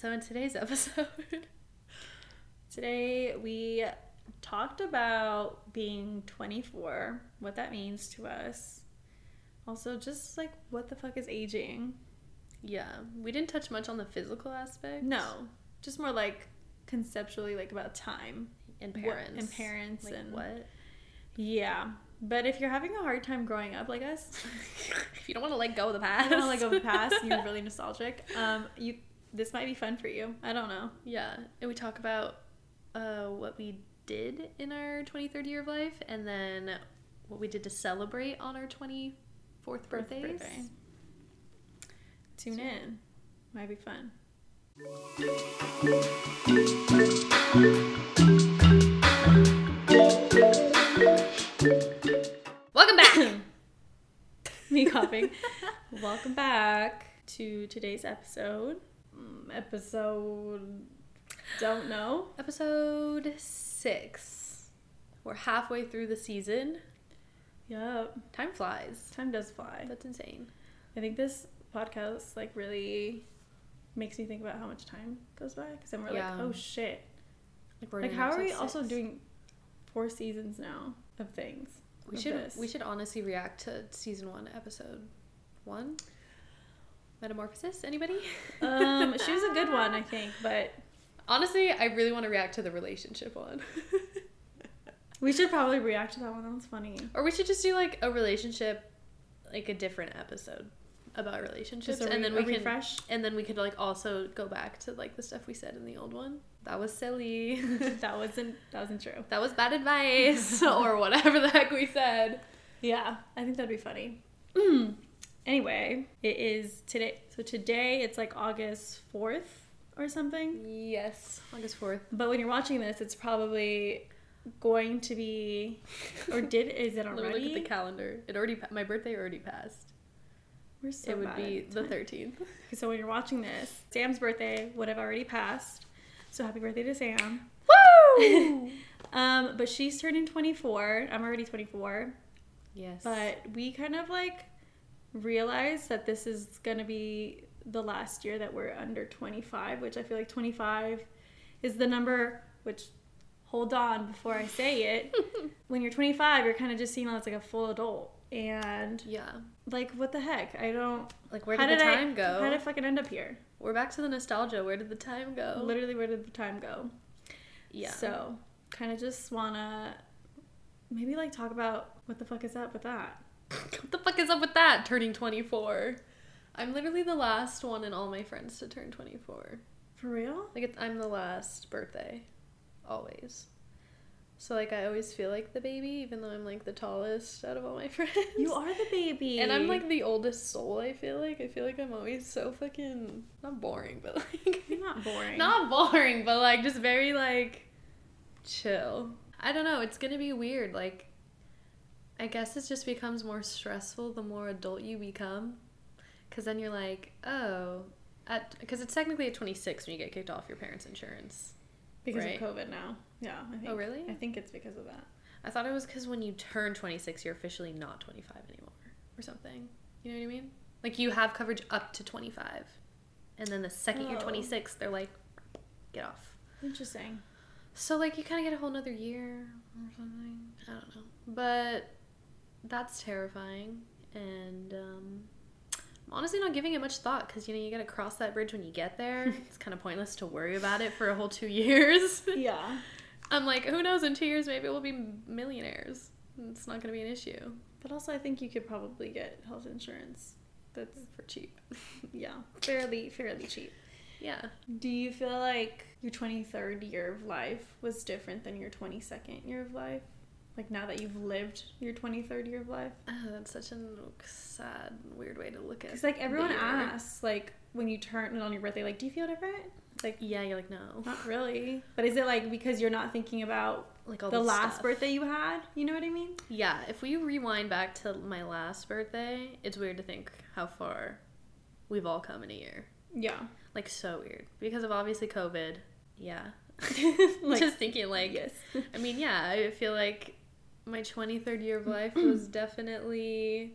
So, in today's episode, Today we talked about being 24, what that means to us. Also, just like what the fuck is aging? yeah, we didn't touch much on the physical aspect. No, just more like conceptually, like about time. And What- parents. and parents Like, and what? Yeah, but if you're having a hard time growing up like us, if you don't want to let go of the past. don't want to go with the past. You're really nostalgic. Um, you this might be fun for you. I don't know. Yeah, and we talk about uh, what we did in our 23rd year of life and then what we did to celebrate on our 24th Fourth birthdays. birthday. Tune So- in. Might be fun. Welcome back! Me coughing. Welcome back to today's episode. Episode. Don't know. Episode 6. We're halfway through the season. Yup. Time flies. Time does fly. That's insane. I think this podcast like really makes me think about how much time goes by because then we're Yeah. like, oh shit. Like, we're Like, how are we episode also doing four seasons now of things? We of should this? we should honestly react to season 1 episode 1. Metamorphosis anybody? Um, she was a good one, I think, but Honestly, I really want to react to the relationship one. we should probably react to that one. That was funny. Or we should just do like a relationship, like a different episode about relationships, a and then we can, refresh? and then we could like also go back to like the stuff we said in the old one. That was silly. that wasn't that wasn't true. that was bad advice, or whatever the heck we said. Yeah, I think that'd be funny. Anyway, it is today. So today it's like August 4th or something. Yes, August fourth. But when you're watching this, it's probably going to be or did is it Let me already? look at the calendar. It already my birthday already passed. We're so it would be the thirteenth. So when you're watching this, Sam's birthday would have already passed. So happy birthday to Sam. Woo! Um, but she's turning 24. I'm already 24. yes, But we kind of like realized that this is going to be the last year that we're under 25, which I feel like 25 is the number, which hold on before I say it. when you're 25, you're kind of just seen as like a full adult. And yeah. like, what the heck? I don't. Like where how did the I- time go? How did I fucking end up here? We're back to the nostalgia. Where did the time go? Literally, where did the time go? Yeah. So, kind of just wanna maybe like talk about what the fuck is up with that. What the fuck is up with that? Turning 24. I'm literally the last one in all my friends to turn 24. For real? Like, it's, I'm the last birthday. Always. So, like, I always feel like the baby, even though I'm, like, the tallest out of all my friends. You are the baby. And I'm, like, the oldest soul, I feel like. I feel like I'm always so fucking. Not boring, but, like. You're not boring. Not boring, but, like, just very, like, chill. I don't know. It's gonna be weird. Like, I guess it just becomes more stressful the more adult you become. Because then you're like, oh, at because it's technically at 26 when you get kicked off your parents' insurance. because right. of COVID now. Yeah, I think. Oh, really? I think it's because of that. I thought it was because when you turn 26, you're officially not 25 anymore or something. You know what I mean? Like, you have coverage up to 25. And then the second you're Oh. 26, they're like, get off. Interesting. So like you kind of get a whole nother year or something. I don't know, but that's terrifying, and um, I'm honestly not giving it much thought because you know you got to cross that bridge when you get there. it's kind of pointless to worry about it for a whole two years. Yeah. I'm like, who knows? In two years, maybe we'll be millionaires. It's not going to be an issue But also, I think you could probably get health insurance. That's for cheap. yeah, fairly fairly cheap. Yeah. Do you feel like your 23rd year of life was different than your 22nd year of life? Like now that you've lived your 23rd year of life? Oh, that's such a sad, weird way to look at. it. Because like everyone asks, like when you turn it on your birthday, like, do you feel different? It's like Yeah, you're like no, not really. But is it like because you're not thinking about like all the last stuff. birthday you had? You know what I mean? Yeah, if we rewind back to my last birthday, it's weird to think how far we've all come in a year. Yeah. Like so weird because of obviously COVID. Yeah. like, Just thinking like yes. I mean, yeah, I feel like my 23rd year of life was definitely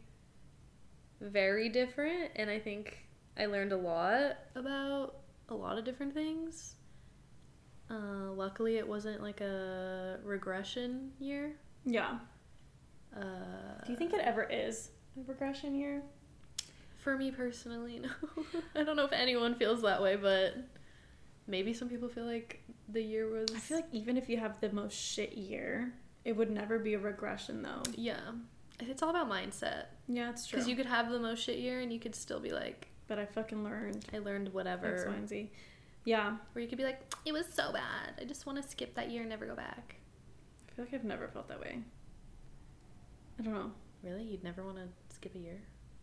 very different and I think I learned a lot about a lot of different things. Uh, luckily, it wasn't like a regression year. Yeah. Uh, Do you think it ever is a regression year? For me personally, no. I don't know if anyone feels that way, but maybe some people feel like the year was. I feel like even if you have the most shit year, it would never be a regression though. Yeah. It's all about mindset. Yeah, it's true. Because you could have the most shit year and you could still be like, but I fucking learned I learned whatever. Y, and Z. Yeah. Or you could be like, it was so bad. I just want to skip that year and never go back. I feel like I've never felt that way. I don't know. Really? You'd never want to skip a year?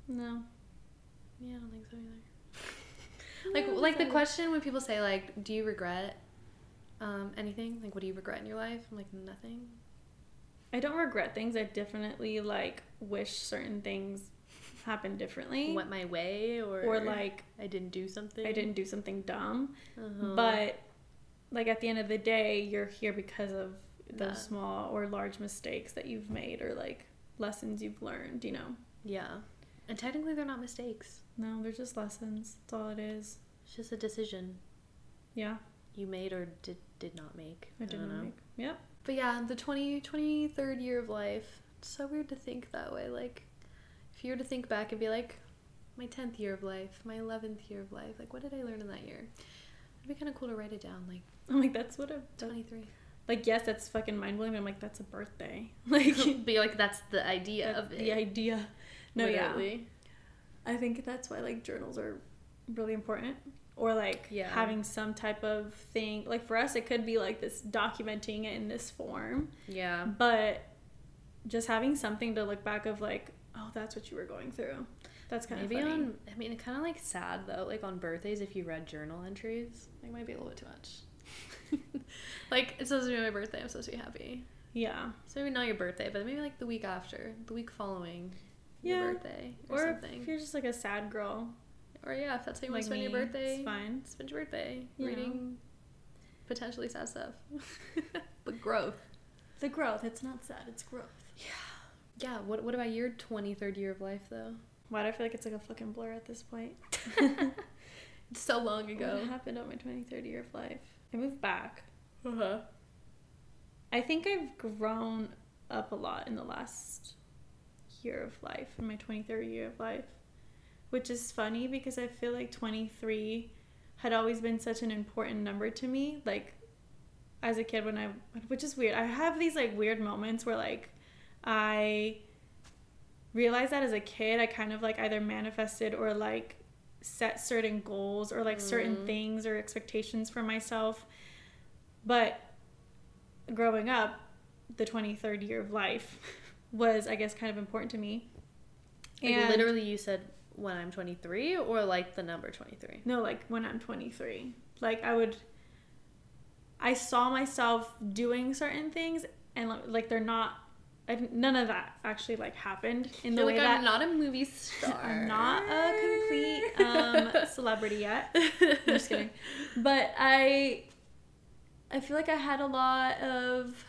No. Yeah, I don't think so either. like like the question when people say like do you regret um, anything like what do you regret in your life i'm like nothing I don't regret things. I definitely like wish certain things happened differently. went my way or or like i didn't do something I didn't do something dumb. uh-huh. But like at the end of the day, you're here because of those small or large mistakes that you've made or like lessons you've learned, you know. yeah and technically they're not mistakes No, they're just lessons. That's all it is. it's just a decision Yeah. you made or did did not make I don't didn't know. make. Yep. But yeah the 20 23rd year of life it's so weird to think that way like if you were to think back and be like my 10th year of life my 11th year of life like what did i learn in that year it'd be kind of cool to write it down like I'm like, that's what a 23 like. Yes, that's fucking mind blowing. I'm like, that's a birthday. Like be like that's the idea of it the idea. No, yeah. I think that's why like journals are really important. Or like Yeah. having some type of thing. Like for us, it could be like this documenting it in this form. yeah But just having something to look back of like, oh, that's what you were going through. That's kind maybe of funny. on i mean kind of like sad though like on birthdays if you read journal entries like might be a little bit too much like it's supposed to be my birthday i'm supposed to be happy yeah. so maybe not your birthday but maybe like the week after the week following Yeah. your birthday or, Or something if you're just like a sad girl, or yeah if that's how you want to spend me, your birthday it's fine. spend your birthday You know. reading potentially sad stuff but growth The growth, it's not sad, it's growth. yeah Yeah. what, what about your 23rd year of life though Why do I feel like it's like a fucking blur at this point? it's so long ago. What happened on my 23rd year of life? I moved back. uh-huh I think I've grown up a lot in the last year of life, in my 23rd year of life, which is funny because I feel like 23 had always been such an important number to me. Like, as a kid, when I, which is weird, I have these like weird moments where like I realized that as a kid, I kind of like either manifested or like set certain goals or like certain Mm. things or expectations for myself. But growing up, the 23rd year of life was, I guess, kind of important to me. Like literally, you said when I'm 23, or like the number 23. No, like when I'm 23. Like I would, I saw myself doing certain things, and like- they're not. I, none of that actually like happened in the You're way like that I'm not a movie star. I'm not a complete um, celebrity yet. I'm just kidding. But I I feel like I had a lot of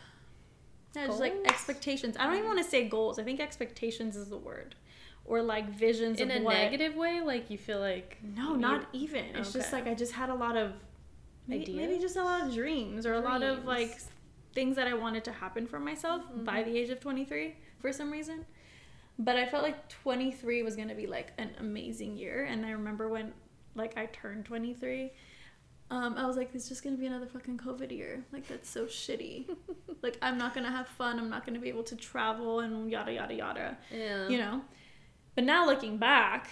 yeah, just like expectations. I don't even want to say goals. I think expectations is the word. Or like visions In of a what negative way, like you feel like No, not even. It's just like I just had a lot of maybe, maybe just a lot of dreams or a lot of like things that I wanted to happen for myself by Mhm. the age of 23 for some reason. But I felt like 23 was going to be like an amazing year and I remember when like I turned 23 um, I was like, it's just gonna be another fucking COVID year. Like that's so shitty. like I'm not gonna have fun. I'm not gonna be able to travel and yada yada yada yeah. you know. But now looking back,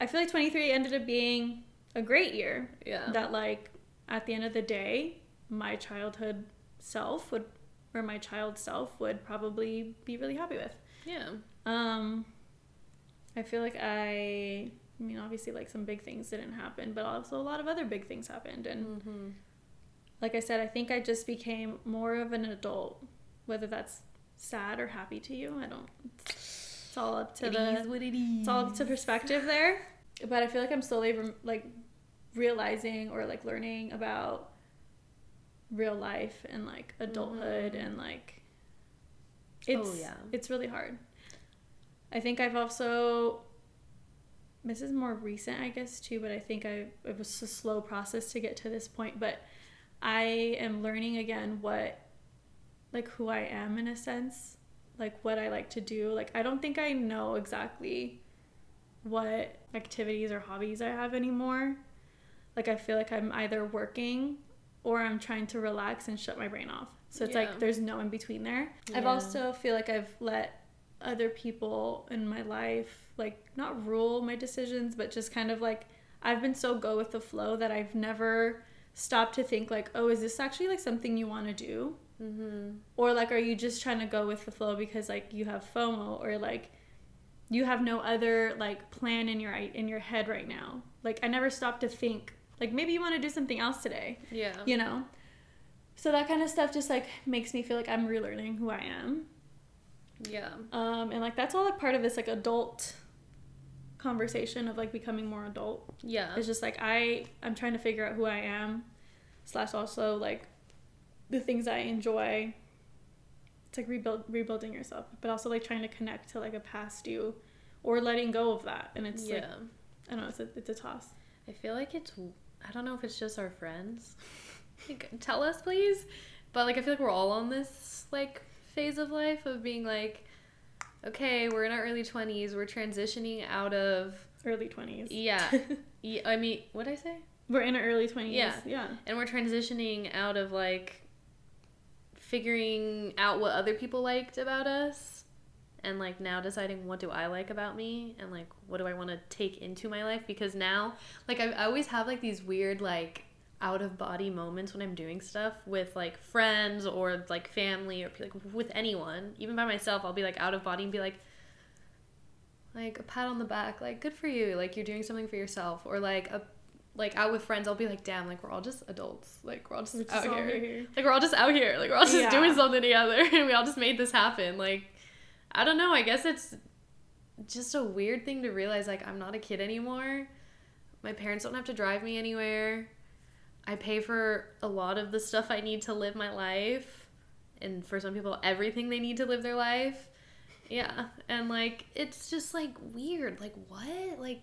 I feel like 23 ended up being a great year. Yeah. That like at the end of the day, my childhood self would or my child self would probably be really happy with. yeah. Um I feel like I I mean obviously like some big things didn't happen, but also a lot of other big things happened and Mm-hmm. like I said, I think I just became more of an adult, whether that's sad or happy to you. I don't. It's all up to It the. is what it is. It's all up to perspective there. But I feel like I'm slowly rem- like realizing or like learning about real life and like adulthood Mhm. and like. It's Oh, yeah. it's really hard. I think I've also this is more recent, I guess, too, but I think I it was a slow process to get to this point. But I am learning again what, like, who I am in a sense, like what I like to do. Like, I don't think I know exactly what activities or hobbies I have anymore. Like, I feel like I'm either working or I'm trying to relax and shut my brain off. So it's Yeah. like there's no in between there. I've also feel like I've let other people in my life like not rule my decisions, but just kind of like I've been so go with the flow that I've never stopped to think like, oh, is this actually like something you want to do? Mm-hmm. Or like, are you just trying to go with the flow because like you have FOMO or like you have no other like plan in your in your head right now? Like I never stopped to think like maybe you want to do something else today Yeah. you know so that kind of stuff just like makes me feel like i'm relearning who i am Yeah. um and like that's all like part of this like adult conversation of like becoming more adult Yeah. it's just like i i'm trying to figure out who i am slash also like the things i enjoy it's like rebuild rebuilding yourself but also like trying to connect to like a past you or letting go of that and it's like i don't know it's a, it's a toss I feel like it's. I don't know if it's just our friends. like, tell us, please. But like, I feel like we're all on this like phase of life of being like, okay, we're in our early twenties. We're transitioning out of. early 20s Yeah. yeah I mean, what I say? we're in our early 20s Yeah. yeah And we're transitioning out of like figuring out what other people liked about us and like now deciding what do I like about me and like what do I want to take into my life? Because now like I, always have like these weird like out of body moments when I'm doing stuff with like friends or like family or like with anyone even by myself I'll be like out of body and be like like a pat on the back like good for you like you're doing something for yourself or like a like out with friends I'll be like damn like we're all just adults. Like we're all just, just out all here. here. like we're all just out here. Like we're all just Yeah. doing something together. And we all just made this happen. Like i don't know. I guess it's just a weird thing to realize like i'm not a kid anymore. My parents don't have to drive me anywhere. I pay for a lot of the stuff i need to live my life. And for some people everything they need to live their life. Yeah. And like it's just like weird. Like what? Like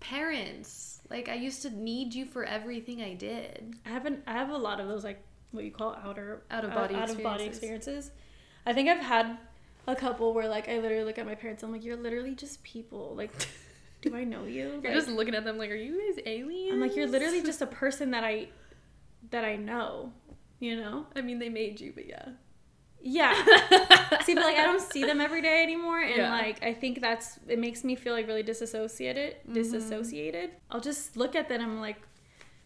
parents like i used to need you for everything i did I haven't. I have a lot of those like what you call outer Out-of-body uh, out of body experiences. I think I've had a couple where like I literally look at my parents. I'm like, you're literally just people. Like, do I know you? You're just looking at them like, are you guys aliens? I'm like, you're literally just a person that I that I know. You know? I mean, they made you, but yeah. Yeah. see, but like I don't see them every day anymore, and Yeah. like I think that's it makes me feel like really disassociated. Mhm. Disassociated. I'll just look at them. and I'm like,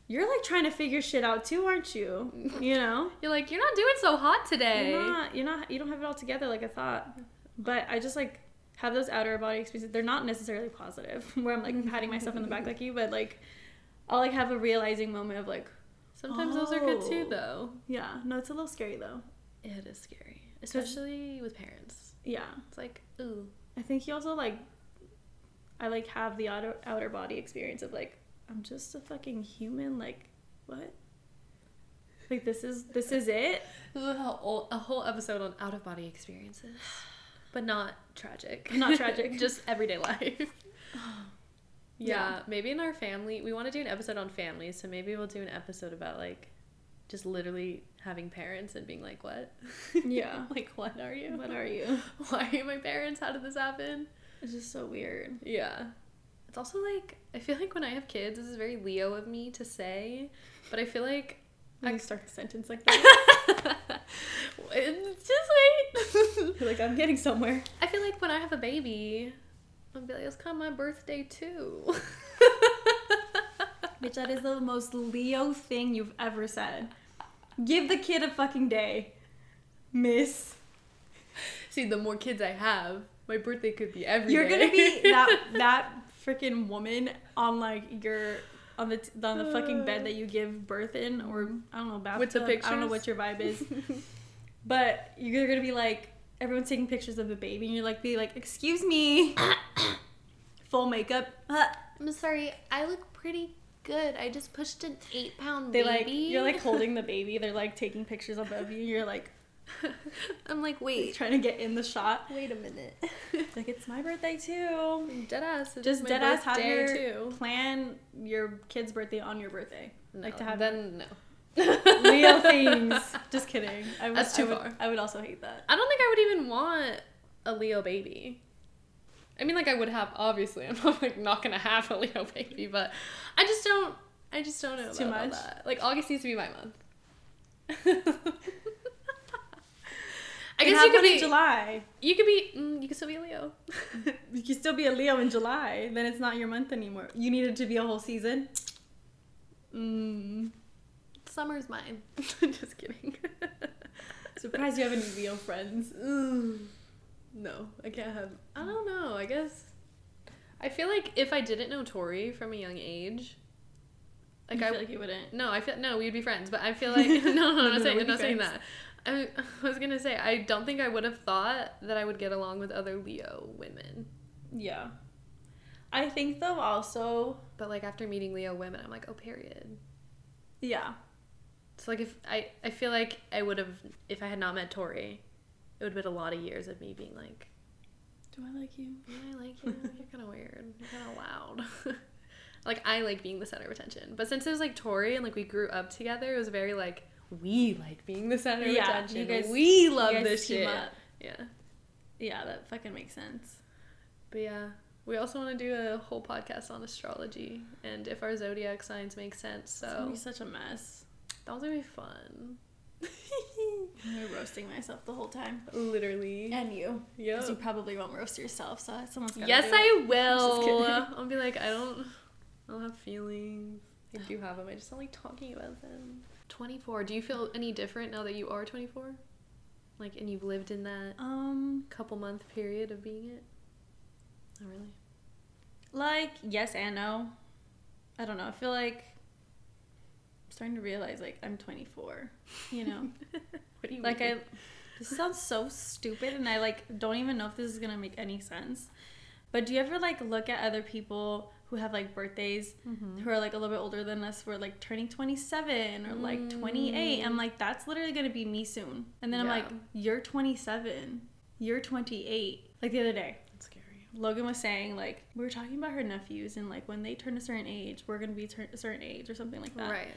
you're like trying to figure shit out too, aren't you? You know. You're like, you're not doing so hot today. You're not. You're not. You don't have it all together like I thought. But I just like have those outer body experiences. They're not necessarily positive. Where I'm like patting myself in the back like you, but like I'll like have a realizing moment of like, Sometimes those are good too, Oh. though. yeah, no, it's a little scary though. It is scary, especially with parents. Yeah, It's like, ooh, I think he also like. I like have the outer outer body experience of like I'm just a fucking human. Like what? Like this is this is it. This is a whole, a whole episode on out of body experiences, but not tragic. Not tragic. Just everyday life. Yeah, Yeah. maybe in our family, we want to do an episode on families, so maybe we'll do an episode about like just literally having parents and being like, what? Yeah. like, what are you? What are you? Why are you my parents? How did this happen? It's just so weird. Yeah. It's also like, I feel like when I have kids, this is very Leo of me to say, but I feel like I start a sentence like that. just wait. Like I'm getting somewhere. I feel like when I have a baby, I'll be like, it's kind of my birthday too. Bitch, that is the most Leo thing you've ever said. Give the kid a fucking day, miss. See, the more kids I have, my birthday could be every You're day. gonna be that that freaking woman on like your on the t- on the fucking bed that you give birth in, or mm-hmm. I don't know bathtub. With the I don't know what your vibe is, but you're gonna be like everyone's taking pictures of the baby, and you're like be like, excuse me, full makeup. I'm sorry, I look pretty good. I just pushed an eight pound They baby. like you're like holding the baby. They're like taking pictures above you. You're like, I'm like, He's wait, trying to get in the shot. wait a minute. Like it's my birthday too. dead ass. Just dead ass have your too. plan your kid's birthday on your birthday. No, like to have then no. Leo things. Just kidding. I would, That's too I would, far. I would also hate that. I don't think I would even want a Leo baby. I mean, like I would have. Obviously, I'm not like not gonna have a Leo baby, but I just don't. I just don't know It's about too much? that. Like August needs to be my month. I guess you could happened in. July. You could be. Mm, you could still be a Leo. You could still be a Leo in July. Then it's not your month anymore. You needed to be a whole season. Mm. Summer's mine. just kidding. Surprised you have any Leo friends. Mm. No, I can't have. I don't know. I guess. I feel like if I didn't know Tori from a young age, like I I feel like you wouldn't. no, I feel no, we'd be friends. But I feel like no, no, No, I'm no, not saying, I'm not saying that. I, I was gonna say I don't think I would have thought that I would get along with other Leo women. Yeah. I think though also But like after meeting Leo women, I'm like, oh, period. yeah. So like if I I feel like I would have if I had not met Tori, it would have been a lot of years of me being like, Do I like you? Yeah, I like you. You're kind of weird. You're kind of loud. like I like being the center of attention, but since it was like Tori and like we grew up together, it was very like we like being the center of Yeah, attention. you guys- we love guys this shit. up. Yeah, Yeah, that fucking makes sense. but yeah, we also want to do a whole podcast on astrology and if our zodiac signs make sense. It's gonna So be such a mess. that was gonna be fun. I'm roasting myself the whole time. Literally. And you. Yeah. Because you probably won't roast yourself, so someone's got Yes, do it. I Just will. kidding. I'll be like, I don't, I don't have feelings. I do have them. I just don't like talking about them. Twenty four. Do you feel any different now that you are twenty four? Like, and you've lived in that Um, couple month period of being it. Not really. like yes and no. I don't know. I feel like I'm starting to realize like I'm 24. You know, What do you like mean? I. This sounds so stupid, and I like don't even know if this is gonna make any sense. But do you ever like look at other people who have like birthdays Mhm. who are like a little bit older than us who are like turning 27 or like 28 i'm like that's literally gonna be me soon and then i'm like you're 27 you're 28 like the other day That's scary. logan was saying like we were talking about her nephews and like when they turn a certain age we're gonna be tur- a certain age or something like that Right.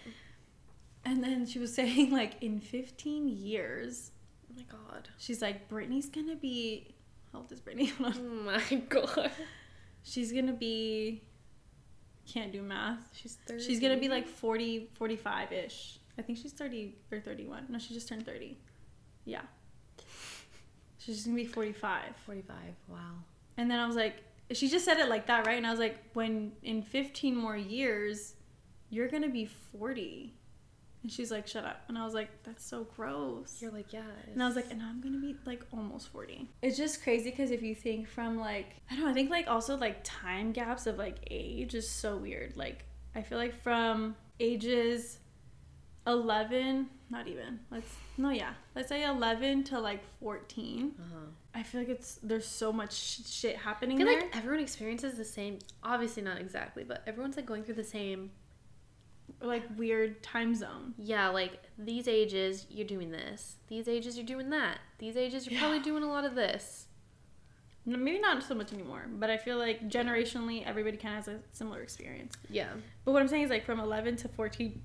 And then she was saying like in 15 years Oh my god. she's like brittany's gonna be how old is brittany Oh my god. she's gonna be can't do math She's thirty. She's gonna be like 40, 45 ish. I think she's 30 or 31. No, she just turned 30. Yeah. She's gonna be 45. forty five. Wow. And then I was like, she just said it like that, right? And I was like, when in 15 more years, you're gonna be 40. And she's like, shut up. And I was like, that's so gross. You're like yeah. And I was like, and I'm gonna be like almost 40. It's just crazy because if you think from like, I don't know, I think like also like time gaps of like age is so weird. Like, I feel like from ages 11, not even, let's, no, yeah, let's say 11 to like 14. Uh-huh. I feel like it's, there's so much sh- shit I happening feel there. like everyone experiences the same. Obviously not exactly, but everyone's like going through the same like weird time zone. yeah, like these ages you're doing this. These ages you're doing that. These ages you're Yeah. probably doing a lot of this. Maybe not so much anymore, but I feel like generationally everybody kind of has a similar experience. Yeah. But what I'm saying is like from 11 to 14,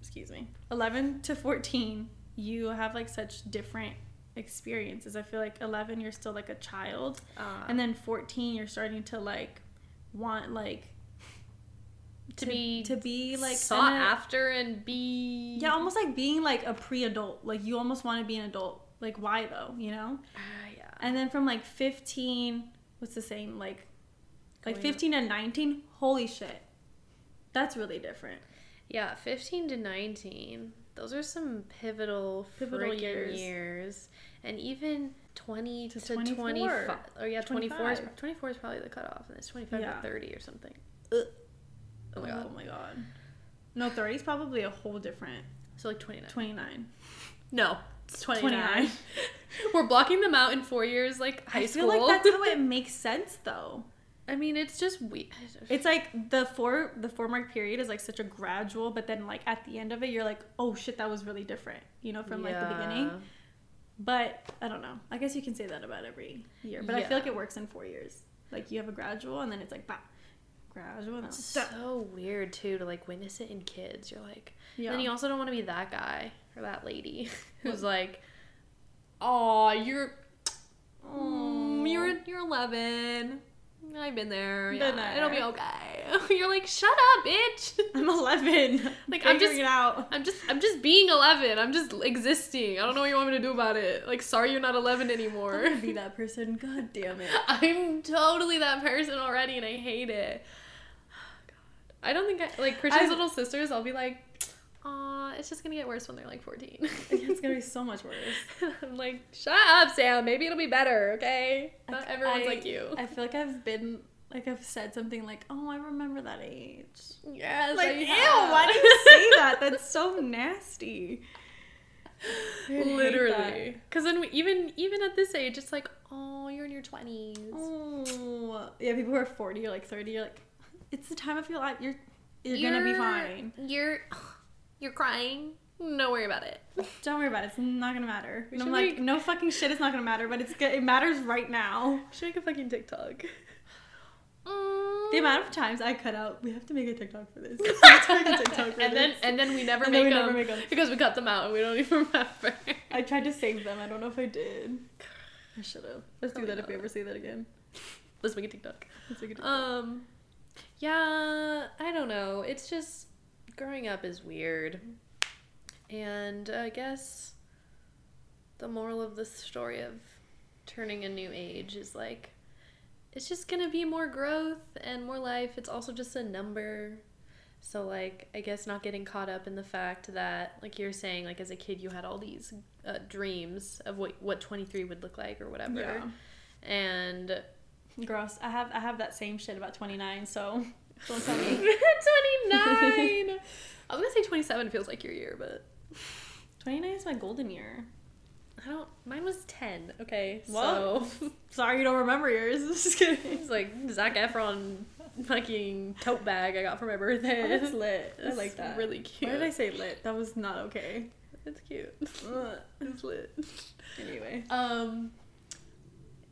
excuse me, 11 to 14, you have like such different experiences. I feel like 11 you're still like a child, Uh, and then 14 you're starting to like want like to, be to be like sought a- after and be Yeah, almost like being like a pre-adult. Like you almost want to be an adult. Like why though, you know? Ah, yeah. And then from like 15, what's the same? Like like Going up. 15 to 19, holy shit. That's really different. Yeah, 15 to 19. Those are some pivotal, Pivotal years. years. And even 20 To to, 24. 25. Or yeah, 24 is, 24 is probably the cutoff. And it's 25 Yeah. to 30 or something. Oh my god. Oh my god. No, 30 is probably a whole different. So like 29. 29. No, it's 29. 29. We're blocking them out in four years, like high school. I school. feel like that's how it makes sense though. I mean, it's just we. It's like the four the four mark period is like such a gradual, but then like at the end of it, you're like, oh shit, that was really different. You know, from like the beginning. But I don't know. I guess you can say that about every year. But I feel like it works in four years. Like you have a gradual, and then it's like, bah, And It's so weird too to like witness it in kids. You're like, Yeah. then you also don't want to be that guy or that lady who's like, oh, you're, mm, you're you're 11. I've been there. Been Yeah, it'll be okay. You're like, shut up, bitch. I'm 11. Like, I'm just- it out. I'm just I'm just being 11. I'm just existing. I don't know what you want me to do about it. Like, sorry you're not 11 anymore. Be that person. God damn it. I'm totally that person already, and I hate it. I don't think I like Christian's I've- little sisters. I'll be like, aw, it's just gonna get worse when they're like 14. it's gonna be so much worse. I'm like, shut up, Sam. Maybe it'll be better, okay? Not everyone's I- like you. I feel like I've been like I've said something like, "Oh, I remember that age." yes, Like, I ew! Why do you say that? That's so nasty. I Literally, because then we, even even at this age, it's like, oh, you're in your 20s. Oh, yeah. People who are forty or like thirty, you're like, it's the time of your life. You're you're, gonna be fine. You're you're crying. Don't worry about it. Don't worry about it. It's not gonna matter. I'm like, make- no fucking shit. It's not gonna matter. But it's go- it matters right now. Should make a fucking TikTok. The amount of times I cut out, we have to make a TikTok for this. We have to make a TikTok for and then and then we never And make then we them never make 'em. because we cut them out and we don't even remember. I tried to save them. I don't know if I did. I should have. Let's do Probably that if we ever say that again. Let's make a TikTok. Let's make a TikTok. Um, yeah, I don't know. It's just growing up is weird, and I guess the moral of the story of turning a new age is like it's just gonna be more growth and more life. It's also just a number. So like I guess not getting caught up in the fact that like you're saying like as a kid you had all these uh, dreams of what what 23 would look like or whatever. yeah. And Gross. I have I have that same shit about 29. So don't tell me. 29. I was gonna say 27 feels like your year, but 29 is my golden year. I don't. Mine was 10. Okay, Whoa. so Sorry you don't remember yours. Just kidding. it's like Zac Efron fucking tote bag I got for my birthday. Oh, that's lit. I It's like that. Really cute. Why did I say lit? That was not okay. It's cute. It's lit. Anyway. Um.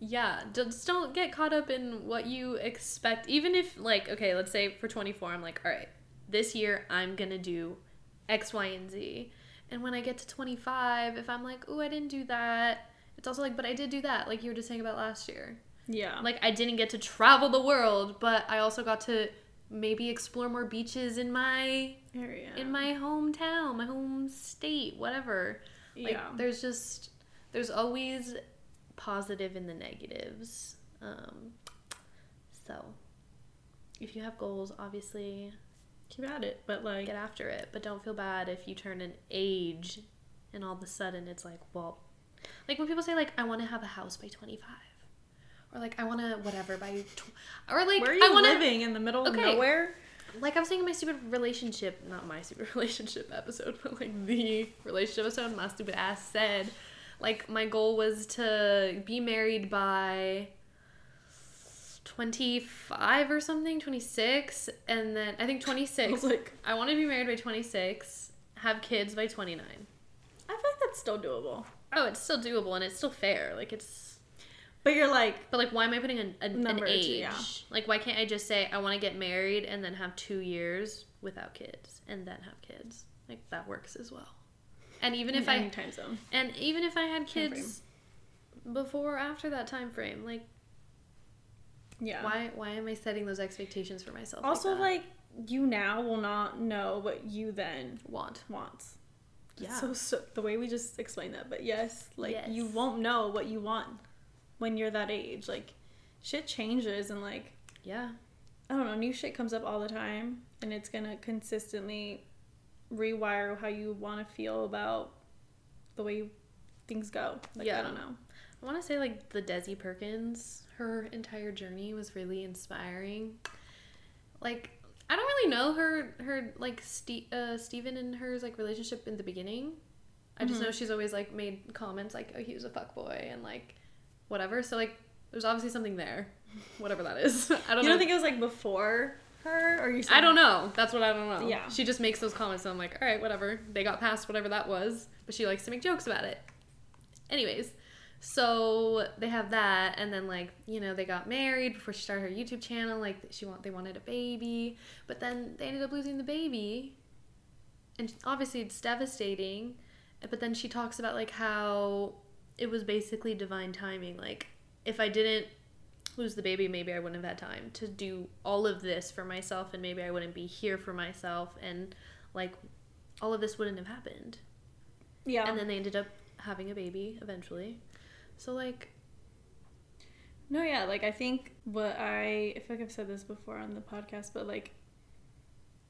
Yeah, just don't get caught up in what you expect. Even if, like, okay, let's say for 24, I'm like, all right, this year I'm gonna do X, Y, and Z. And when I get to 25, if I'm like, oh, I didn't do that, it's also like, but I did do that, like you were just saying about last year. Yeah. Like, I didn't get to travel the world, but I also got to maybe explore more beaches in my area. in my hometown, my home state, whatever. Like yeah. there's just there's always positive in the negatives. Um, so if you have goals, obviously Keep at it, but like get after it, but don't feel bad if you turn an age and all of a sudden it's like, well, like when people say like I want to have a house by 25 or like I want to whatever by tw- or like where are I want to living in the middle of Okay. nowhere? like I was saying in my stupid relationship, not my stupid relationship episode, but like the relationship episode, my stupid ass said, like my goal was to be married by 25 or something, 26, and then I think 26. was like, I want to be married by 26, have kids by 29. I feel like that's still doable. Oh, it's still doable and it's still fair. Like it's But you're like, but like why am I putting an, a, an Number two, age? yeah. Like why can't I just say I want to get married and then have 2 years without kids and then have kids? Like that works as well. And even if I time zone. and even if I had kids before or after that time frame, like Yeah. why why am I setting those expectations for myself? Also, like, like you now will not know what you then want. Wants. Yeah. So, so the way we just explained that, but yes, like you won't know what you want when you're that age. Like shit changes and like yeah. I don't know, new shit comes up all the time and it's gonna consistently rewire how you want to feel about the way things go. Like Yeah. I don't know. I want to say like the Desi Perkins, her entire journey was really inspiring. Like I don't really know her her like Ste- uh, Steven and hers like relationship in the beginning. I just Mhm. know she's always like made comments like oh he was a fuck boy and like whatever. So like there's obviously something there, whatever that is. I don't you know. don't think it was like before her or you? I don't know. That's what I don't know. Yeah. She just makes those comments and I'm like, all right, whatever. They got past whatever that was, but she likes to make jokes about it. Anyways, so they have that, and then like you know they got married before she started her YouTube channel. Like she want they wanted a baby, but then they ended up losing the baby, and obviously it's devastating. But then she talks about like how it was basically divine timing. Like if I didn't lose the baby, maybe I wouldn't have had time to do all of this for myself, and maybe I wouldn't be here for myself, and like all of this wouldn't have happened. Yeah. And then they ended up having a baby eventually. So like No, yeah, like I think what I I feel like I've said this before on the podcast, but like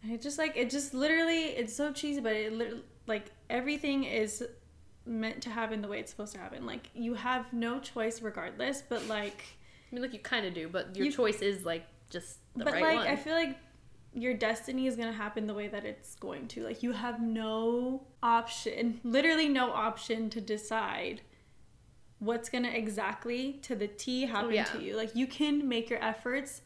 it just like it just literally it's so cheesy, but it lit- like everything is meant to happen the way it's supposed to happen. Like you have no choice regardless, but like I mean like you kind of do, but your You- choice is like just the but right like one. I feel like your destiny is gonna happen the way that it's going to. Like you have no option, literally no option to decide what's gonna exactly to the T happen Oh, yeah. to you. Like you can make your efforts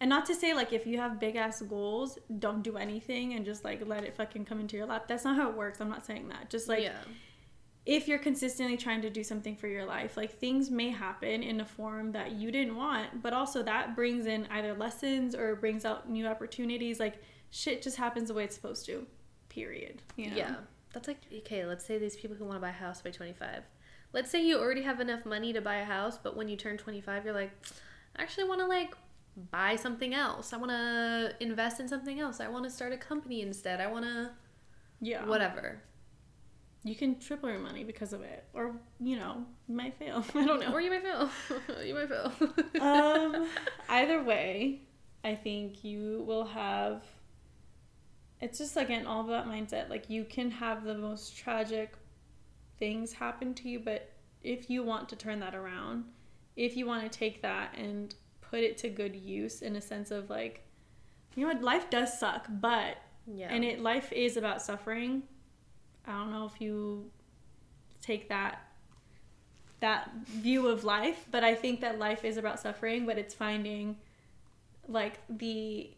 and not to say like if you have big ass goals, don't do anything and just like let it fucking come into your lap. That's not how it works. I'm not saying that. Just like yeah. If you're consistently trying to do something for your life, like things may happen in a form that you didn't want, but also that brings in either lessons or brings out new opportunities. Like shit just happens the way it's supposed to. Period. You know? Yeah. That's like okay, let's say these people who want to buy a house by 25. Let's say you already have enough money to buy a house, but when you turn 25, you're like, I actually want to like buy something else. I want to invest in something else. I want to start a company instead. I want to Yeah. whatever. You can triple your money because of it. Or, you know, you might fail. I don't know. Or you might fail. you might fail. um, either way, I think you will have. It's just again all about mindset. Like you can have the most tragic things happen to you, but if you want to turn that around, if you want to take that and put it to good use in a sense of like, you know what, life does suck, but yeah. and it life is about suffering. I don't know if you take that that view of life, but I think that life is about suffering, but it's finding like the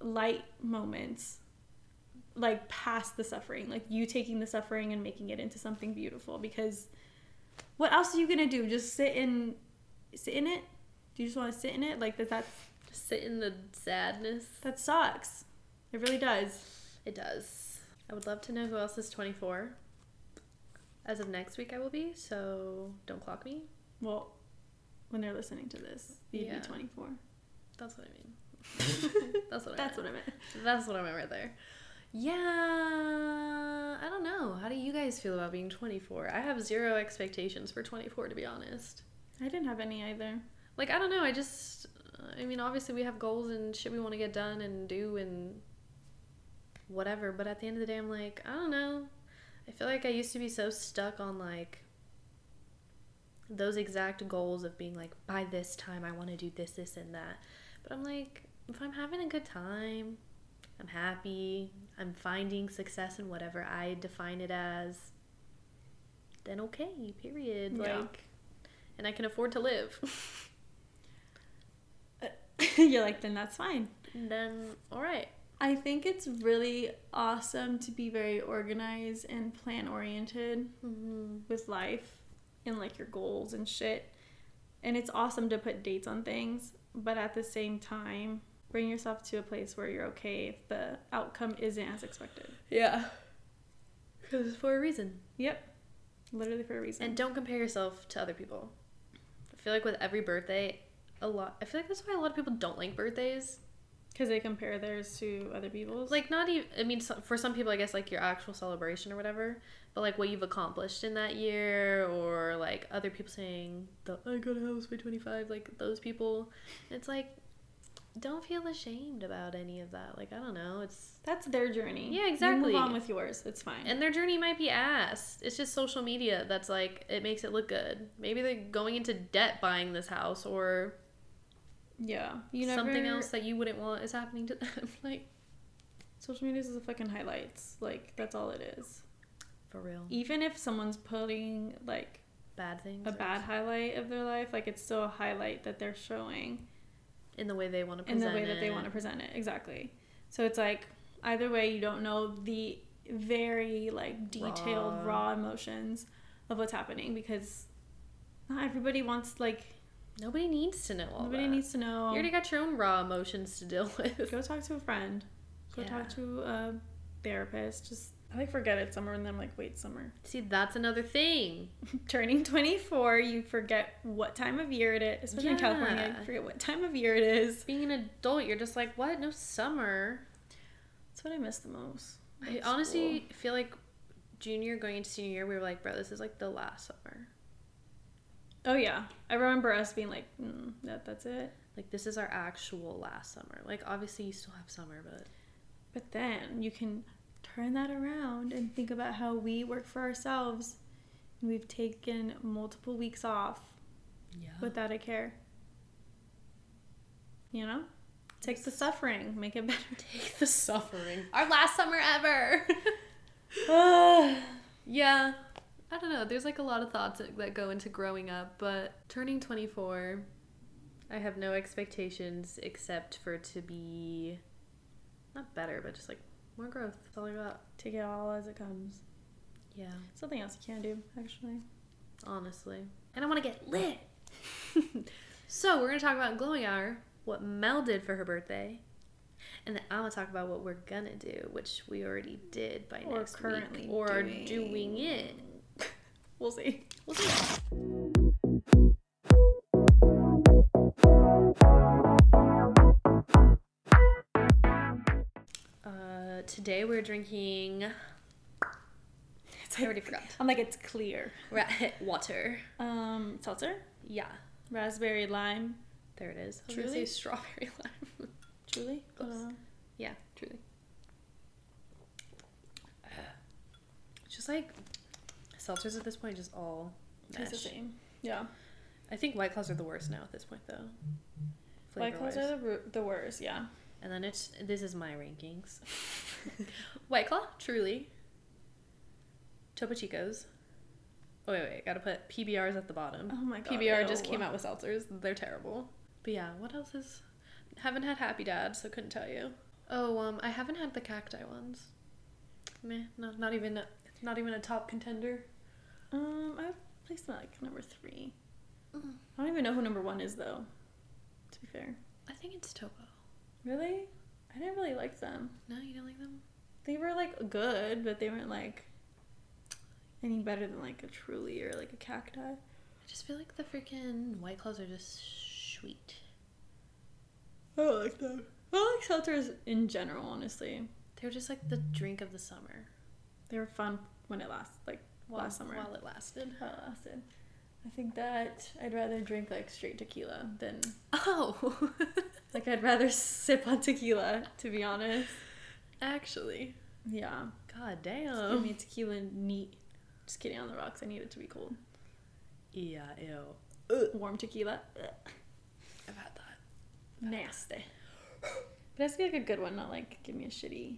light moments like past the suffering, like you taking the suffering and making it into something beautiful because what else are you going to do? Just sit in sit in it? Do you just want to sit in it? Like that that's Just sit in the sadness. that sucks. It really does. It does. I would love to know who else is 24. As of next week, I will be, so don't clock me. Well, when they're listening to this, you'd Yeah. be 24. That's what I mean. That's what I That's meant. what I meant. That's what I meant right there. Yeah, I don't know. How do you guys feel about being 24? I have zero expectations for 24, to be honest. I didn't have any either. Like, I don't know. I just, I mean, obviously we have goals and shit we want to get done and do and whatever. But at the end of the day, I'm like, I don't know. I feel like I used to be so stuck on like those exact goals of being like, by this time, I want to do this, this, and that. But I'm like, if I'm having a good time, I'm happy, I'm finding success in whatever I define it as, then okay, period. Yeah. Like, and I can afford to live. You're like, then that's fine. then all right. I think it's really awesome to be very organized and plan oriented Mm-hmm. with life and like your goals and shit. And it's awesome to put dates on things, but at the same time, bring yourself to a place where you're okay if the outcome isn't as expected. Yeah. Because it's for a reason. Yep. Literally for a reason. And don't compare yourself to other people. I feel like with every birthday, a lot. I feel like that's why a lot of people don't like birthdays. Because they compare theirs to other people's. Like not even. I mean, so, for some people, I guess like your actual celebration or whatever. But like what you've accomplished in that year, or like other people saying the I got a house by twenty five, like those people. It's like, don't feel ashamed about any of that. Like I don't know. It's that's their journey. Yeah, You exactly. move on with yours. It's fine. And their journey might be ass. It's just social media that's like it makes it look good. Maybe they're going into debt buying this house or yeah. You never, something else that you wouldn't want is happening to them. like Social media is the fucking highlights. Like, that's all it is. for real. Even if someone's putting, like, Bad things. a bad highlight of their life, like, it's still a highlight that they're showing in the way they want to in present the way that they it. want to present it. Exactly. So it's like, either way, you don't know the very, like, detailed, Raw. raw, emotions of what's happening because not everybody wants like Nobody needs to know all nobody that. needs to know. You already got your own raw emotions to deal with. Go talk to a friend. Go Yeah. talk to a therapist. Just I like forget it's summer and then I'm like, wait, summer. See, that's another thing. Turning 24, you forget what time of year it is. Especially in California, Yeah. you forget what time of year it is. Being an adult, you're just like, what? No summer. That's what I miss the most. I honestly feel like junior going into senior year, we were like, bro, this is like the last summer. Oh yeah, I remember us being like, mm, that that's it. Like this is our actual last summer. Like obviously you still have summer, but But then you can turn that around and think about how we work for ourselves, we've taken multiple weeks off yeah. without a care. You know, take the suffering, make it better. take the suffering. Our last summer ever. yeah. I don't know. There's like a lot of thoughts that, go into growing up, but turning 24, I have no expectations except for to be not better, but just like more growth. That's all I got. Take it all as it comes. Yeah, Something else you can do, actually. honestly. And I want to get lit. so, we're going to talk about glowing hour, what Mel did for her birthday. And then I'm gonna talk about what we're gonna do, which we already did by Or next currently week, or are doing it. We'll see. We'll see. Uh, today we're drinking. It's I already forgot. I'm like it's clear. Ra- water. Um, seltzer, Yeah, raspberry lime, there it is. I Truly? strawberry lime. truly. Uh, yeah, truly. It's just like seltzers at this point, just all tastes the mesh. same. Yeah. I think White Claws are the worst now at this point, though. White claws are the, the worst. Yeah. And then it's this is my rankings. White Claw, truly. Topo Chicos. Oh wait, wait, gotta put PBRs at the bottom. Oh my god. PBR just came out with seltzers. They're terrible. But yeah, what else is? Haven't had Happy Dad, so couldn't tell you. Oh, um, I haven't had the cacti ones. Meh, no, not even, a, not even a top contender. Um, I placed them at like number three. Mm. I don't even know who number one is though. To be fair. I think it's Topo. Really? I didn't really like them. No, you don't like them? They were like good, but they weren't like any better than like a Truly or like a Cacti. I just feel like the freaking White Claws are just sweet. I don't like them. I like seltzers in general, honestly. They were just like the drink of the summer. They were fun when it lasts, like While, last summer. While it lasted. How it lasted. I think that I'd rather drink like straight tequila than Oh, like I'd rather sip on tequila, to be honest. actually. Yeah. God Just give damn. me tequila neat. Just kidding on the rocks. I need it to be cold. Yeah, ew. Warm tequila. Ugh. I've had that. Nasty. But it has to be like a good one, not like give me a shitty.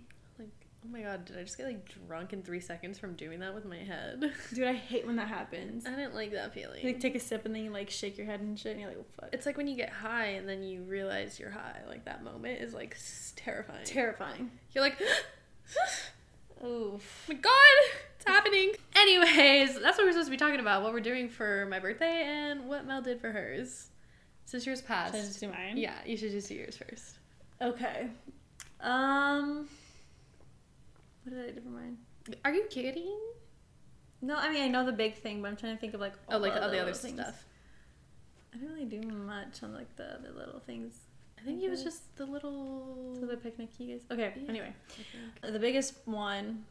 Oh my god, did I just get like drunk in three seconds from doing that with my head? Dude, I hate when that happens. I didn't like that feeling. You like take a sip and then you like shake your head and shit and you're like, oh fuck. it's like when you get high and then you realize you're high. Like that moment is like terrifying. terrifying. you're like, Oof. my god, it's happening. Anyways, that's what we're supposed to be talking about. What we're doing for my birthday and what Mel did for hers. Since yours passed. Should I just do mine? Yeah, you should just do yours first. Okay. Um. What did I do for mine? Are you kidding? No, I mean I know the big thing, but I'm trying to think of like Oh, like all all the other things. stuff. I don't really do much on like the other little things. I think it was just the little. The picnic keys. Okay. Yeah. Anyway, uh, the biggest one,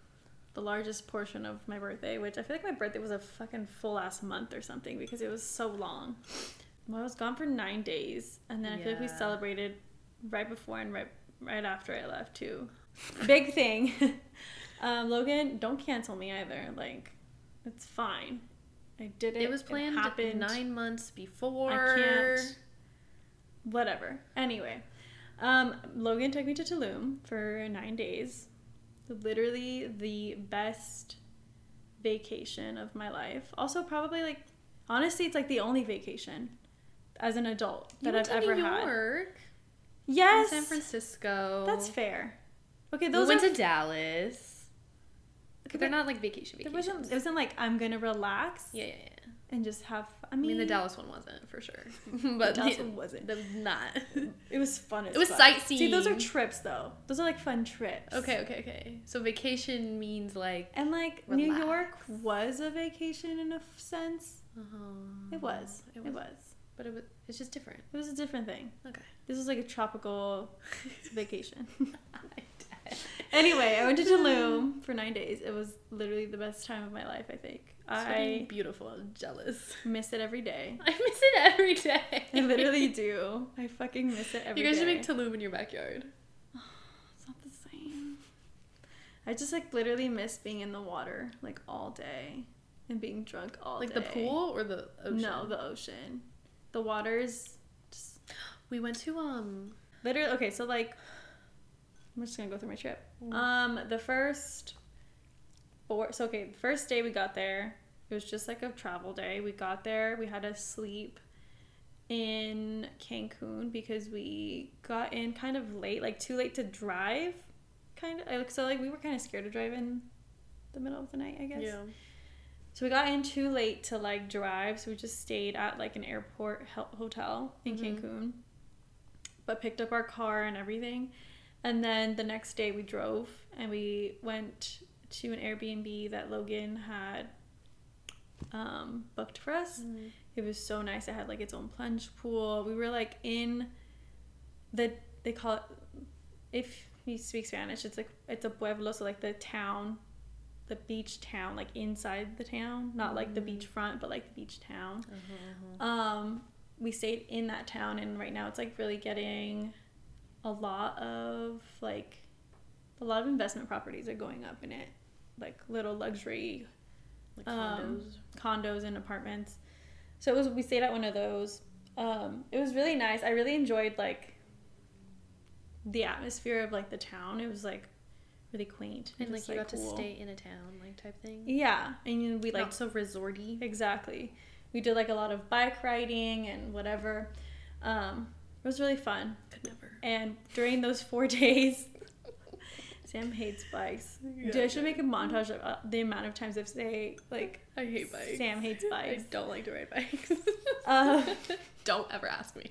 the largest portion of my birthday, which I feel like my birthday was a fucking full ass month or something because it was so long. Well, I was gone for nine days, and then I feel like we celebrated right before and right right after I left too. Big thing. um, Logan, don't cancel me either. Like, it's fine. I did it. It was planned happened. nine months before. I can't. Whatever. Anyway, um, Logan took me to Tulum for nine days. Literally the best vacation of my life. Also, probably like, honestly, it's like the only vacation as an adult that I've ever New had. York. Yes, San Francisco. That's fair. Okay, We those went are to Dallas. But they're not like vacation vacations. wasn't. It wasn't like I'm gonna relax yeah, yeah, yeah. and just have. I I mean, mean, the Dallas one wasn't for sure, but but Dallas the, one wasn't. the not. It was fun. As It was fuck. sightseeing. See, those are trips though. Those are like fun trips. okay, okay, okay. So vacation means like. And like New York was a vacation in a sense. uh It was. It It was. was. But it was. It's just different. It was a different thing. Okay. This was like a tropical vacation. Anyway, I went to Tulum for nine days. It was literally the best time of my life. I think It's I beautiful. I'm jealous. miss it every day. I miss it every day. I literally do. I fucking miss it every day. You guys should day. make Tulum in your backyard. It's not the same. I just like literally miss being in the water like all day and being drunk all Like day. Like the pool or the ocean? No, the ocean. The water's just We went to um. literally okay. So like, I'm just gonna go through my trip. Mm. Um, the first four. So okay, the first day we got there, it was just like a travel day. We got there, we had to sleep in Cancun because we got in kind of late, like too late to drive. Kind of like so like we were kind of scared to drive in the middle of the night, I guess. Yeah. So we got in too late to like drive, so we just stayed at like an airport hotel in Mhm. Cancun, but picked up our car and everything. And then the next day we drove and we went to an Airbnb that Logan had um, booked for us. Mm-hmm. It was so nice. It had like its own plunge pool. We were like in the they call it if you speak Spanish, it's like it's a pueblo, so like the town, the beach town, like inside the town, not like the Mm. beachfront, but like the beach town. Uh-huh, Um, we stayed in that town, and right now it's like really getting a lot of like a lot of investment properties are going up in it, like little luxury Like Um, condos. condos and apartments. So it was we stayed at one of those. Um, it was really nice. I really enjoyed like the atmosphere of like the town. It was like really quaint and like just, you got cool. to stay in a town, like type thing. Yeah, and we like Like so resorty. exactly. We did like a lot of bike riding and whatever. Um, it was really fun. Could never. And during those four days, Sam hates bikes. Dude, I should make a montage of uh, the amount of times I've say like I hate bikes. Sam hates I bikes. don't like to ride bikes. Uh, don't ever ask me.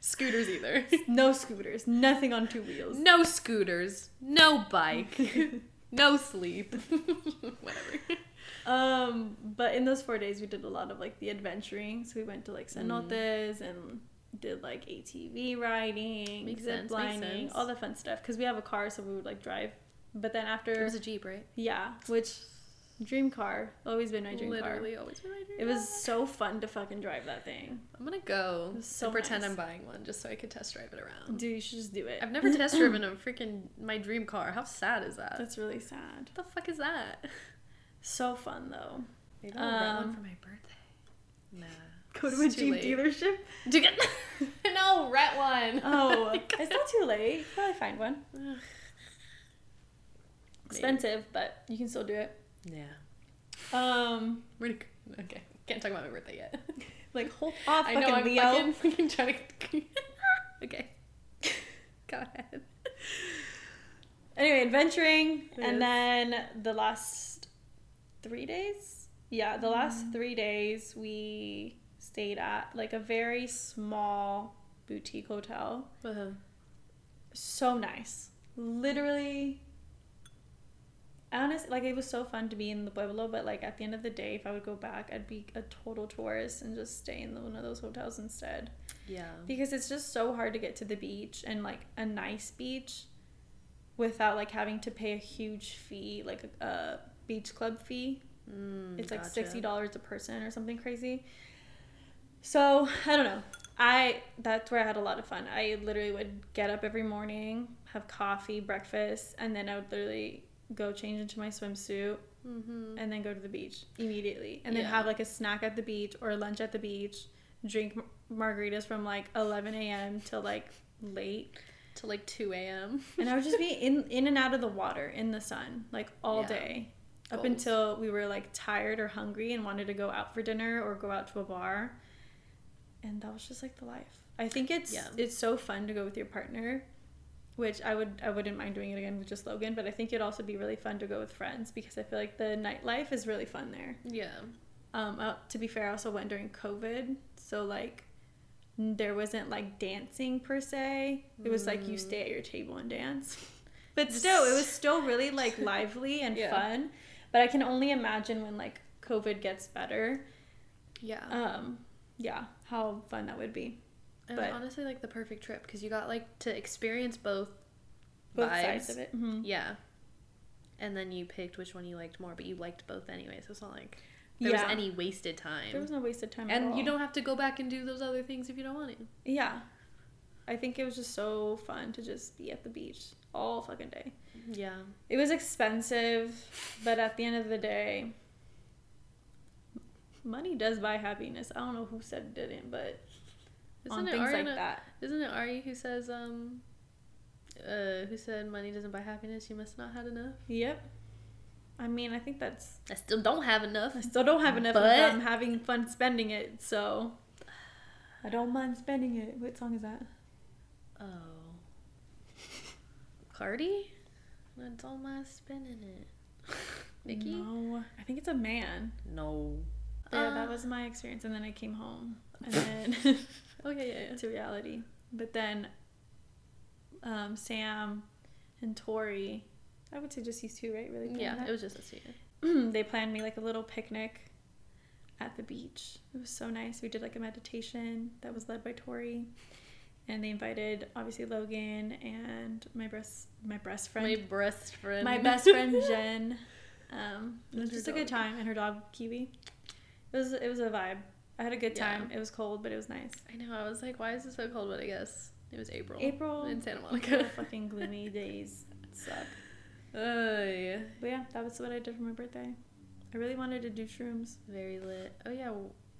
Scooters either. No scooters, nothing on two wheels. No scooters. No bike. no sleep. Whatever. Um, but in those four days, we did a lot of like the adventuring. So we went to like Mm. cenotes and did like ATV riding, Makes zip sense, lining, all the fun stuff. Because we have a car, so we would like drive. But then after It was a Jeep, right? yeah, which dream car, always been my dream car. Literally always been my dream It was so fun to fucking drive that thing. I'm gonna go so and pretend. I'm buying one just so I could test drive it around. Dude, you should just do it. I've never test driven a freaking my dream car. How sad is that? That's really sad. what the fuck is that? So fun though. Maybe I'll Um, one for my birthday. Nah. Go to a it's too Jeep late. dealership. Do you get no rent one? Oh, it's not too late. You Probably find one. Ugh. Expensive, but you can still do it. Yeah. Um, We're gonna, okay. Can't talk about my birthday yet. like hold off, I know I'm Leo. fucking, fucking trying to. okay. Go ahead. Anyway, adventuring, Yes. and then the last three days. Yeah, the last Mm. three days we stayed at like a very small boutique hotel. Uh-huh. So nice, literally. Honest, like it was so fun to be in the Pueblo, but like at the end of the day, if I would go back, I'd be a total tourist and just stay in one of those hotels instead. Yeah. because it's just so hard to get to the beach and like a nice beach without like having to pay a huge fee like a, a beach club fee Mm, it's like gotcha. $60 a person or something crazy so i don't know i that's where i had a lot of fun i literally would get up every morning have coffee breakfast and then i would literally go change into my swimsuit Mm-hmm. and then go to the beach immediately and then Yeah. have like a snack at the beach or lunch at the beach drink mar- margaritas from like 11 a.m till like late To like 2 a.m. and i would just be in in and out of the water in the sun like all Yeah. day up Goals. until we were like tired or hungry and wanted to go out for dinner or go out to a bar and that was just like the life i think it's Yeah. it's so fun to go with your partner which I would I wouldn't mind doing it again with just Logan, but I think it'd also be really fun to go with friends because I feel like the nightlife is really fun there. Yeah. Um, to be fair, I also went during COVID, so like there wasn't like dancing per se. It was like you stay at your table and dance. But still, it was still really like lively and Yeah. fun. But I can only imagine when like COVID gets better, Yeah. um, yeah, how fun that would be. and but- honestly, like the perfect trip because you got like to experience both. Both vibes. sides of it. Mhm. Yeah. And then you picked which one you liked more, but you liked both anyway, so it's not like there Yeah. was any wasted time. There was no wasted time. at and you don't have to go back and do those other things if you don't want to. Yeah. I think it was just so fun to just be at the beach all fucking day. Yeah. It was expensive, but at the end of the day, money does buy happiness. I don't know who said it didn't, but on Isn't it things like that. Isn't it Ari who says um uh who said money doesn't buy happiness, you must not had enough? Yep. I mean, I think that's. I still don't have enough. I still don't have enough But- them having fun spending it, so. I don't mind spending it. What song is that? Oh. Cardi? That's all my spending it. Nikki? No, I think it's a man. No. Yeah, Uh, that was my experience, and then I came home, and then Okay, yeah, yeah. to reality. But then, um, Sam and Tori, I would say just these two, right? Really? Yeah, planned it was just us two. they planned me like a little picnic at the beach. It was so nice. We did like a meditation that was led by Tori. And they invited obviously Logan and my breast my breast friend My breast friend. my best friend Jen. Um, it was And her just a good time, and her dog Kiwi. It was it was a vibe. I had a good Yeah. time. It was cold, but it was nice. I know, I was like, why is it so cold? But I guess it was April. April in Santa Monica. fucking gloomy days suck. Uh, yeah. But yeah, that was what I did for my birthday. I really wanted to do shrooms. Very lit. Oh yeah.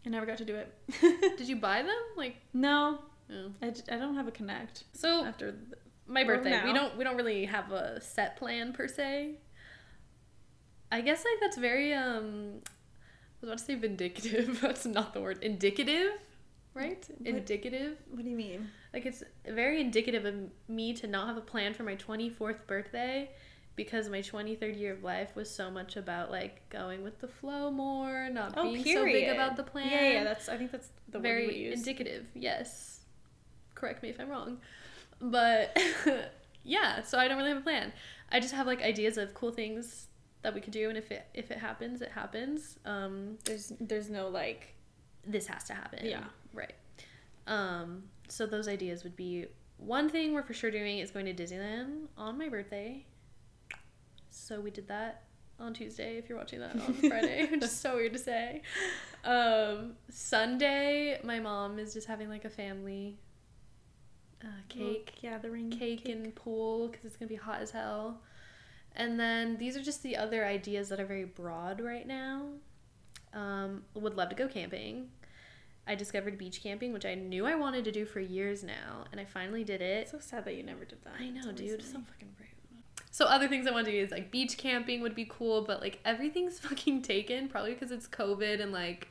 I never got to do it. Did you buy them? Like, no, oh. I, I don't have a connect so after. The, my birthday. We don't we don't really have a set plan per se. I guess like that's very um was about to say vindicative. that's not the word. Indicative, right? What- Indicative. what do you mean? Like it's very indicative of me to not have a plan for my 24th birthday because my 23rd year of life was so much about like going with the flow more, not Oh, being period. so big about the plan. Yeah, yeah. That's I think that's the word very we use. indicative. Yes. Correct me if I'm wrong. But yeah, so I don't really have a plan. I just have like ideas of cool things that we could do and if it if it happens, it happens. Um there's there's no like this has to happen. Yeah. Right. Um so those ideas would be one thing we're for sure doing is going to Disneyland on my birthday. So we did that on Tuesday if you're watching that on Friday, which is so weird to say. Um Sunday my mom is just having like a family uh, cake gathering cake, and pool because it's gonna be hot as hell. And then these are just the other ideas that are very broad right now. Um, would love to go camping. I discovered beach camping, which I knew I wanted to do for years now, and I finally did it. So sad that you never did that. I know, dude. So fucking rude. So other things I want to do is like beach camping would be cool, but like everything's fucking taken, probably because it's COVID and like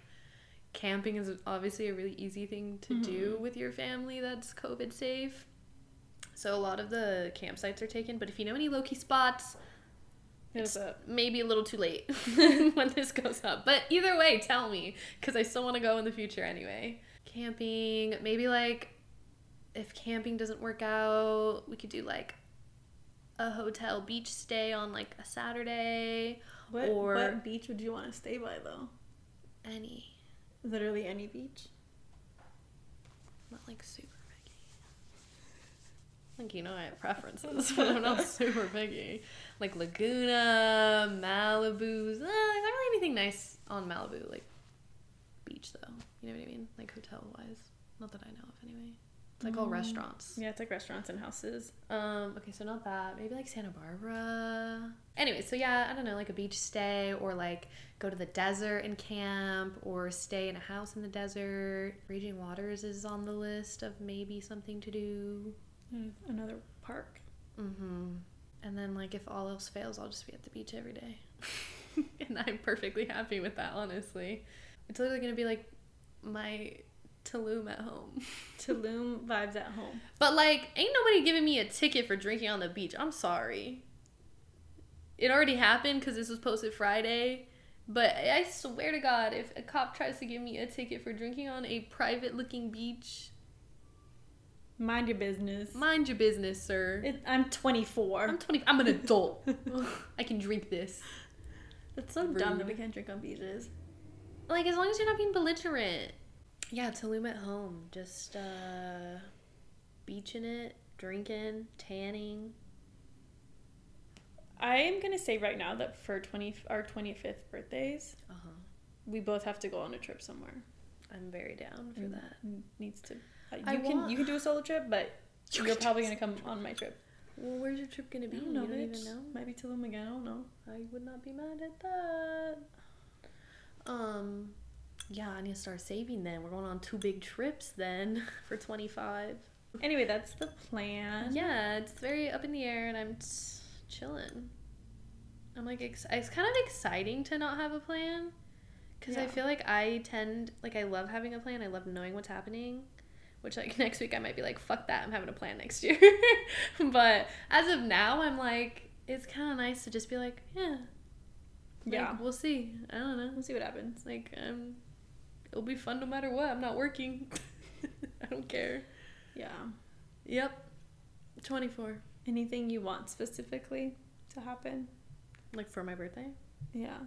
camping is obviously a really easy thing to do with your family that's COVID safe. So a lot of the campsites are taken, but if you know any low key spots, it's maybe a little too late when this goes up. But either way, tell me because I still want to go in the future anyway. Camping, maybe like if camping doesn't work out, we could do like a hotel beach stay on like a Saturday. What or- what beach would you want to stay by though? Any, Literally any beach. not like super picky. Like you know, I have preferences, but I'm not super picky. Like Laguna, Malibu's. Uh, there's not really anything nice on Malibu, like beach though. You know what I mean? Like hotel wise. Not that I know of anyway. It's like all Mm. restaurants. Yeah, it's like restaurants and houses. Um, okay, so not that. Maybe like Santa Barbara. Anyway, so yeah, I don't know, like a beach stay or like go to the desert and camp or stay in a house in the desert. Raging Waters is on the list of maybe something to do. Another park. Mm-hmm. And then like if all else fails, I'll just be at the beach every day. and I'm perfectly happy with that, honestly. It's literally gonna be like my Tulum at home. Tulum vibes at home. But like, ain't nobody giving me a ticket for drinking on the beach. I'm sorry. It already happened because this was posted Friday. But I swear to God, if a cop tries to give me a ticket for drinking on a private looking beach, Mind your business. mind your business, sir. It, I'm 24. I'm 20. I'm an adult. I can drink this. That's so dumb that we can't drink on beaches. Like, as long as you're not being belligerent. Yeah, Tulum at home. Just, uh, beaching it, drinking, tanning. I am gonna say right now that for 20 our 25th birthdays, Uh huh. we both have to go on a trip somewhere. I'm very down for And that. needs to. You I can want- you can do a solo trip, but You are probably gonna come on my trip. Well, where's your trip gonna be? I don't know, you don't bitch. even know. Might be Tulum again. I don't know. I would not be mad at that. Um, yeah, I need to start saving then. We're going on two big trips then for 25. Anyway, that's the plan. Yeah, it's very up in the air and I'm t- chilling. I'm like, ex- it's kind of exciting to not have a plan because I feel like I tend, like, I love having a plan. I love knowing what's happening. Which, like, next week I might be like, fuck that, I'm having a plan next year. but as of now, I'm like, it's kind of nice to just be like, yeah. Like, Yeah. We'll see. I don't know. We'll see what happens. Like, um, it'll be fun no matter what. I'm not working. I don't care. Yeah. Yep. 24. Anything you want specifically to happen? Like for my birthday? Yeah.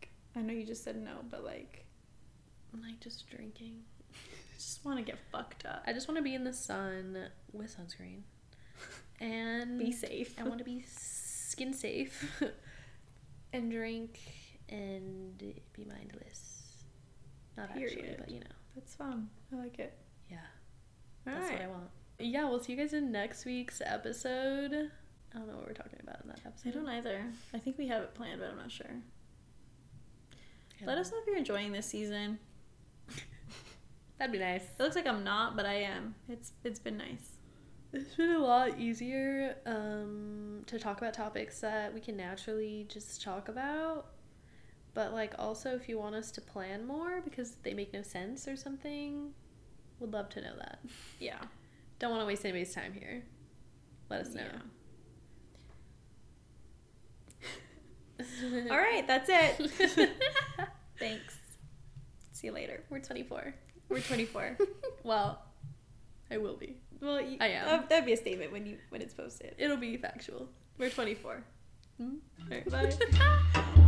Like, I know you just said no, but like, Like just drinking. I just want to get fucked up. I just want to be in the sun with sunscreen. And Be safe. I want to be skin safe and drink and be mindless. Not actually, Period. but you know. That's fun. I like it. Yeah. All That's right. what I want. Yeah, we'll see you guys in next week's episode. I don't know what we're talking about in that episode. I don't either. I think we have it planned, but I'm not sure. I Let us know if you're enjoying this season. That'd be nice. It looks like I'm not, but I am. It's it's been nice. It's been a lot easier um, to talk about topics that we can naturally just talk about. But, like, also if you want us to plan more because they make no sense or something, would love to know that. Yeah. Don't want to waste anybody's time here. Let us know. All right, that's it. Thanks. See you later. We're 24. We're 24. Well, I will be. well, you, I am. That, that'd be a statement when you when it's posted. It'll be factual. We're 24. Hmm? All right, bye.